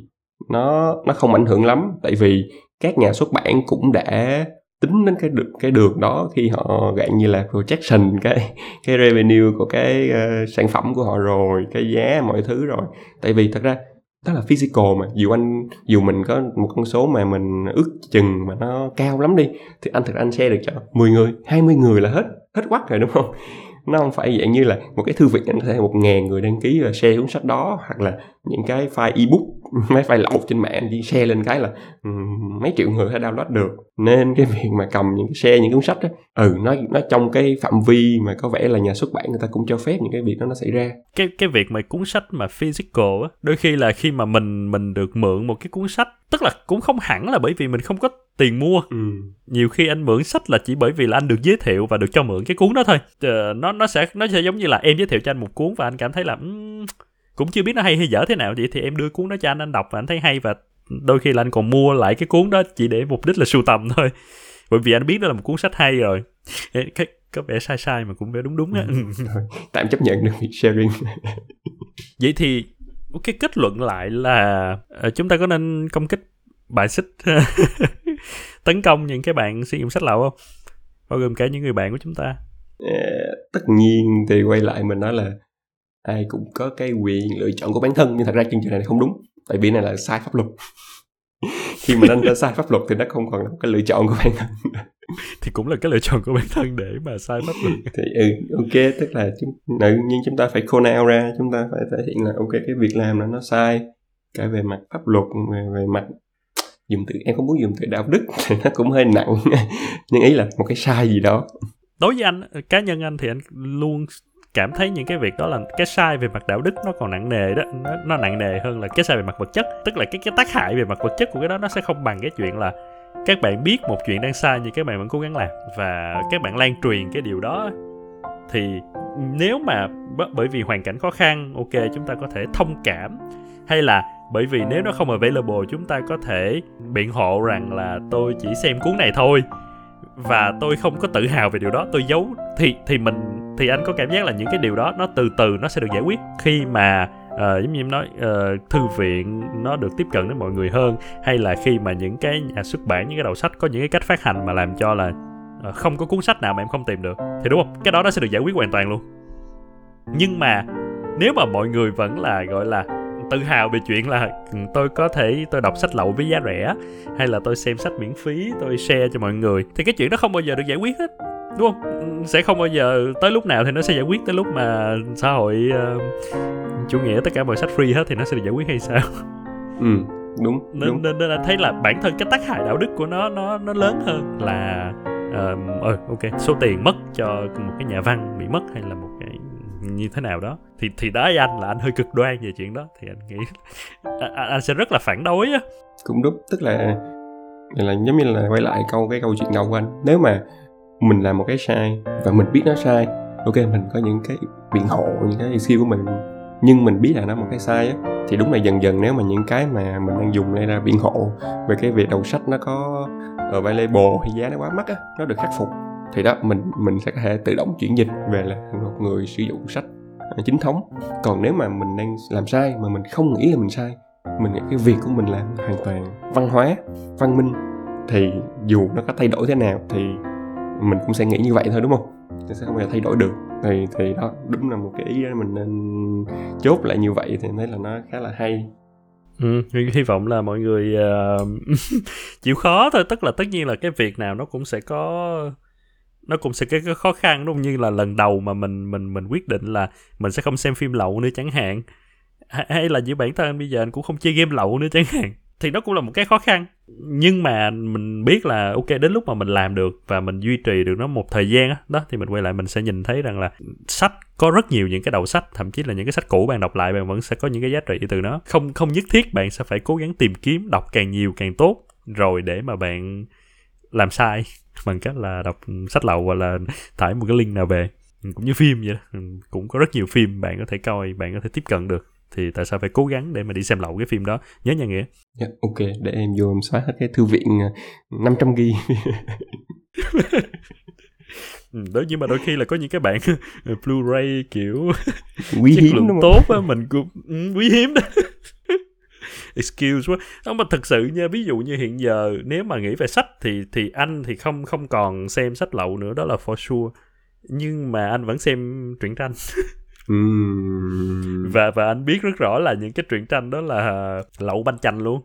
nó nó không ảnh hưởng lắm. Tại vì các nhà xuất bản cũng đã tính đến cái được cái đường đó khi họ dạng như là projection cái cái revenue của cái uh, sản phẩm của họ rồi cái giá mọi thứ rồi. Tại vì thật ra đó là physical mà. Dù anh, dù mình có một con số mà mình ước chừng mà nó cao lắm đi, thì anh thực anh share được cho 10 người 20 người là hết hết quắc rồi, đúng không? Nó không phải dạng như là một cái thư viện, anh có thể một ngàn người đăng ký và share cuốn sách đó, hoặc là những cái file ebook mấy file lậu trên mạng chỉ share lên cái là um, mấy triệu người đã download được. Nên cái việc mà cầm những cái share những cuốn sách đó ừ nó nó trong cái phạm vi mà có vẻ là nhà xuất bản người ta cũng cho phép những cái việc đó nó xảy ra. Cái cái việc mà cuốn sách mà physical á đôi khi là khi mà mình mình được mượn một cái cuốn sách tức là cũng không hẳn là bởi vì mình không có tiền mua. Ừ. nhiều khi anh mượn sách là chỉ bởi vì là anh được giới thiệu và được cho mượn cái cuốn đó thôi. Ờ, nó nó sẽ nó sẽ giống như là em giới thiệu cho anh một cuốn và anh cảm thấy là um, cũng chưa biết nó hay hay dở thế nào vậy thì em đưa cuốn đó cho anh anh đọc và anh thấy hay và đôi khi là anh còn mua lại cái cuốn đó chỉ để mục đích là sưu tầm thôi. Bởi vì anh biết đó là một cuốn sách hay rồi. Cái có vẻ sai sai mà cũng vẻ đúng đúng á. Ừ, tạm chấp nhận được việc sharing. Vậy thì cái kết luận lại là ờ, chúng ta có nên công kích bài xích tấn công những cái bạn sử dụng sách lậu không? Bao gồm cả những người bạn của chúng ta. Tất nhiên thì quay lại mình nói là ai cũng có cái quyền lựa chọn của bản thân nhưng thật ra chương trình này không đúng tại vì này là sai pháp luật. Khi mà anh đã sai pháp luật thì nó không còn là cái lựa chọn của bản thân. Thì cũng là cái lựa chọn của bản thân để mà sai pháp luật. Thì ừ ok tức là chúng, nhưng chúng ta phải call out ra chúng ta phải thể hiện là ok cái việc làm là nó sai cả về mặt pháp luật về, về mặt dùng từ em không muốn dùng từ đạo đức thì nó cũng hơi nặng. Nhưng ý là một cái sai gì đó. Đối với anh cá nhân anh thì anh luôn cảm thấy những cái việc đó là cái sai về mặt đạo đức nó còn nặng nề đó nó, nó nặng nề hơn là cái sai về mặt vật chất. Tức là cái cái tác hại về mặt vật chất của cái đó nó sẽ không bằng cái chuyện là các bạn biết một chuyện đang sai nhưng các bạn vẫn cố gắng làm. Và các bạn lan truyền cái điều đó thì nếu mà bởi vì hoàn cảnh khó khăn ok chúng ta có thể thông cảm. Hay là bởi vì nếu nó không available chúng ta có thể biện hộ rằng là tôi chỉ xem cuốn này thôi và tôi không có tự hào về điều đó tôi giấu. Thì thì mình thì anh có cảm giác là những cái điều đó nó từ từ nó sẽ được giải quyết. Khi mà uh, giống như em nói uh, thư viện nó được tiếp cận đến mọi người hơn hay là khi mà những cái nhà xuất bản những cái đầu sách có những cái cách phát hành mà làm cho là uh, không có cuốn sách nào mà em không tìm được thì đúng không? Cái đó nó sẽ được giải quyết hoàn toàn luôn. Nhưng mà nếu mà mọi người vẫn là gọi là tự hào về chuyện là ừ, tôi có thể tôi đọc sách lậu với giá rẻ hay là tôi xem sách miễn phí tôi share cho mọi người. Thì cái chuyện đó không bao giờ được giải quyết hết đúng không? Ừ, sẽ không bao giờ tới lúc nào thì nó sẽ giải quyết tới lúc mà xã hội uh, chủ nghĩa tất cả mọi sách free hết thì nó sẽ được giải quyết hay sao? Ừ đúng nên, đúng. nên nên là thấy là bản thân cái tác hại đạo đức của nó nó nó lớn hơn là uh, uh, ok số tiền mất cho một cái nhà văn bị mất hay là một như thế nào đó. Thì thì đó với anh là anh hơi cực đoan về chuyện đó. Thì anh nghĩ anh, anh sẽ rất là phản đối á. Cũng đúng tức là là giống như là quay lại câu cái câu chuyện đầu của anh. Nếu mà mình làm một cái sai và mình biết nó sai ok mình có những cái biện hộ những cái skill của mình nhưng mình biết là nó một cái sai á thì đúng là dần dần nếu mà những cái mà mình đang dùng đây ra biện hộ về cái việc đầu sách nó có available hay giá nó quá mắc á nó được khắc phục thì đó mình mình sẽ có thể tự động chuyển dịch về là một người sử dụng sách à, chính thống. Còn nếu mà mình đang làm sai mà mình không nghĩ là mình sai mình nghĩ cái việc của mình là hoàn toàn văn hóa văn minh thì dù nó có thay đổi thế nào thì mình cũng sẽ nghĩ như vậy thôi đúng không? Nó sẽ không bao giờ thay đổi được. Thì thì đó đúng là một cái ý đó mình nên chốt lại như vậy thì thấy là nó khá là hay. Ừ, hy vọng là mọi người uh, chịu khó thôi. Tức là tất nhiên là cái việc nào nó cũng sẽ có nó cũng sẽ cái, khó khăn đúng không? Như là lần đầu mà mình mình mình quyết định là mình sẽ không xem phim lậu nữa chẳng hạn. Hay là giữa bản thân anh bây giờ anh cũng không chơi game lậu nữa chẳng hạn. Thì nó cũng là một cái khó khăn. Nhưng mà mình biết là ok đến lúc mà mình làm được và mình duy trì được nó một thời gian đó, đó thì mình quay lại mình sẽ nhìn thấy rằng là sách có rất nhiều những cái đầu sách thậm chí là những cái sách cũ bạn đọc lại bạn vẫn sẽ có những cái giá trị từ nó. Không không nhất thiết bạn sẽ phải cố gắng tìm kiếm đọc càng nhiều càng tốt rồi để mà bạn làm sai bằng cách là đọc sách lậu hoặc là tải một cái link nào về. Cũng như phim vậy đó. cũng có rất nhiều phim bạn có thể coi bạn có thể tiếp cận được. Thì tại sao phải cố gắng để mà đi xem lậu cái phim đó? Nhớ nha nghĩa. Yeah, dạ, ok. Để em vô em xóa hết cái thư viện 500 g ừ, đó nhưng mà đôi khi là có những cái bạn Blu-ray kiểu quý hiếm lượng tốt á mình cũng ừ, quý hiếm đó excuse quá. Không mà thực sự nha ví dụ như hiện giờ nếu mà nghĩ về sách thì thì anh thì không không còn xem sách lậu nữa đó là for sure. Nhưng mà anh vẫn xem truyện tranh. Và và anh biết rất rõ là những cái truyện tranh đó là lậu banh chanh luôn.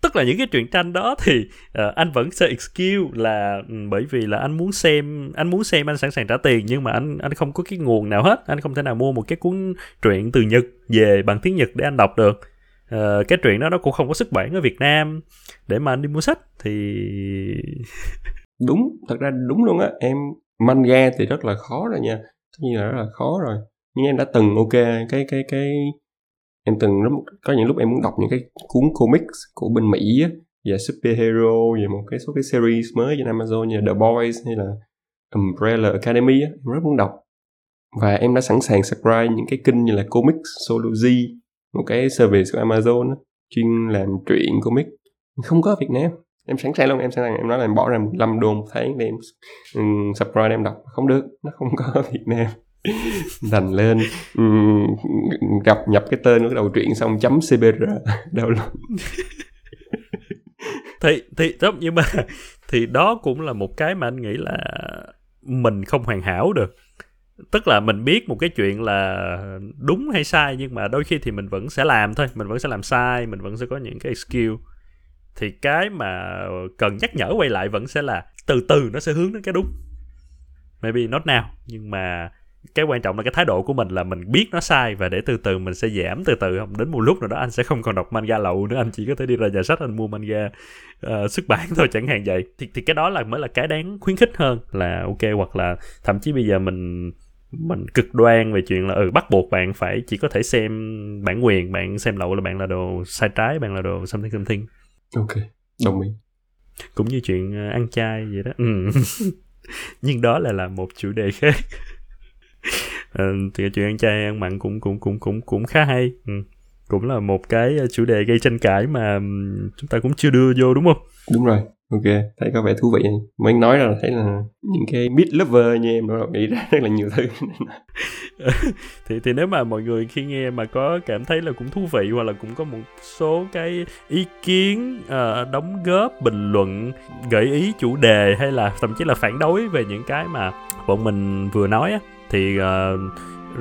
Tức là những cái truyện tranh đó thì uh, anh vẫn sẽ excuse là um, bởi vì là anh muốn xem anh muốn xem anh sẵn sàng trả tiền nhưng mà anh anh không có cái nguồn nào hết. Anh không thể nào mua một cái cuốn truyện từ nhật về bằng tiếng nhật để anh đọc được uh, cái truyện đó nó cũng không có xuất bản ở việt nam để mà anh đi mua sách thì đúng thật ra đúng luôn á. Em manga thì rất là khó rồi nha. Tất nhiên là rất là khó rồi. Nhưng em đã từng ok cái cái cái em từng có những lúc em muốn đọc những cái cuốn comics của bên Mỹ á, về superhero về một cái số cái series mới trên Amazon như The Boys hay là Umbrella Academy á, em rất muốn đọc. Và em đã sẵn sàng subscribe những cái kênh như là Comics Sology một cái service của Amazon chuyên làm truyện comic. Không có ở Việt Nam. Em sẵn sàng luôn em sẵn sàng. Em nói là em bỏ ra 15 đô một tháng để em um, subscribe em đọc. Không được nó không có ở Việt Nam. Đành lên um, gặp nhập cái tên của đầu truyện xong chấm cbr download thì thì đó nhưng mà thì đó cũng là một cái mà anh nghĩ là mình không hoàn hảo được tức là mình biết một cái chuyện là đúng hay sai nhưng mà đôi khi thì mình vẫn sẽ làm thôi. Mình vẫn sẽ làm sai mình vẫn sẽ có những cái skill thì cái mà cần nhắc nhở quay lại vẫn sẽ là từ từ nó sẽ hướng đến cái đúng. Maybe not now nhưng mà cái quan trọng là cái thái độ của mình là mình biết nó sai và để từ từ mình sẽ giảm từ từ. Không đến một lúc nào đó anh sẽ không còn đọc manga lậu nữa. Anh chỉ có thể đi ra nhà sách anh mua manga uh, xuất bản thôi chẳng hạn vậy. Thì thì cái đó là mới là cái đáng khuyến khích hơn là ok hoặc là thậm chí bây giờ mình mình cực đoan về chuyện là ừ bắt buộc bạn phải chỉ có thể xem bản quyền bạn xem lậu là bạn là đồ sai trái bạn là đồ something something. Ok đồng ý. Cũng như chuyện ờ, ăn chay vậy đó. Ừ. nhưng đó là là một chủ đề khác. À, thì chuyện ăn chay ăn mặn cũng cũng cũng cũng cũng khá hay. Ừ. cũng là một cái chủ đề gây tranh cãi mà chúng ta cũng chưa đưa vô đúng không? Đúng rồi ok thấy có vẻ thú vị. Mới nói ra thấy là những cái mid lover như em đó nghĩ ra rất là nhiều thứ. Thì thì nếu mà mọi người khi nghe mà có cảm thấy là cũng thú vị hoặc là cũng có một số cái ý kiến uh, đóng góp bình luận gợi ý chủ đề hay là thậm chí là phản đối về những cái mà bọn mình vừa nói á thì uh,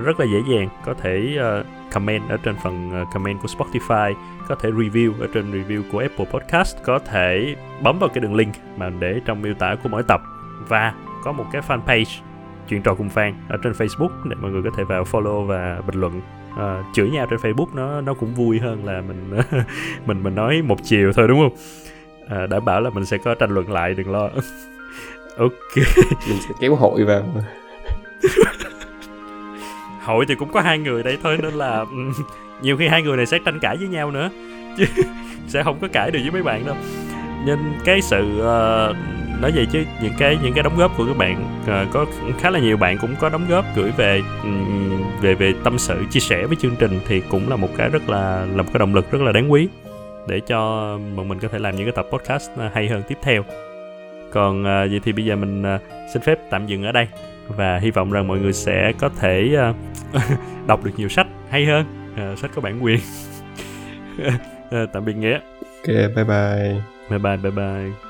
rất là dễ dàng có thể uh, comment ở trên phần uh, comment của Spotify có thể review ở trên review của Apple Podcast có thể bấm vào cái đường link mà để trong miêu tả của mỗi tập. Và có một cái fanpage chuyện trò cùng fan ở trên Facebook để mọi người có thể vào follow và bình luận. À, chửi nhau trên Facebook nó nó cũng vui hơn là mình mình mình nói một chiều thôi đúng không? À, đảm bảo là mình sẽ có tranh luận lại đừng lo. Ok. Mình sẽ kéo hội vào. Hội thì cũng có hai người đây thôi nên là nhiều khi hai người này sẽ tranh cãi với nhau nữa chứ sẽ không có cãi được với mấy bạn đâu. Nên cái sự uh, nói vậy chứ những cái những cái đóng góp của các bạn uh, có khá là nhiều bạn cũng có đóng góp gửi về um, về về tâm sự chia sẻ với chương trình thì cũng là một cái rất là là một cái động lực rất là đáng quý để cho bọn mình có thể làm những cái tập podcast ờ, hay hơn tiếp theo. Còn uh, vậy thì bây giờ mình uh, xin phép tạm dừng ở đây và hy vọng rằng mọi người sẽ có thể uh, đọc được nhiều sách hay hơn uh, sách có bản quyền. Uh, tạm biệt nghĩa. Ok bye bye. Bye bye bye bye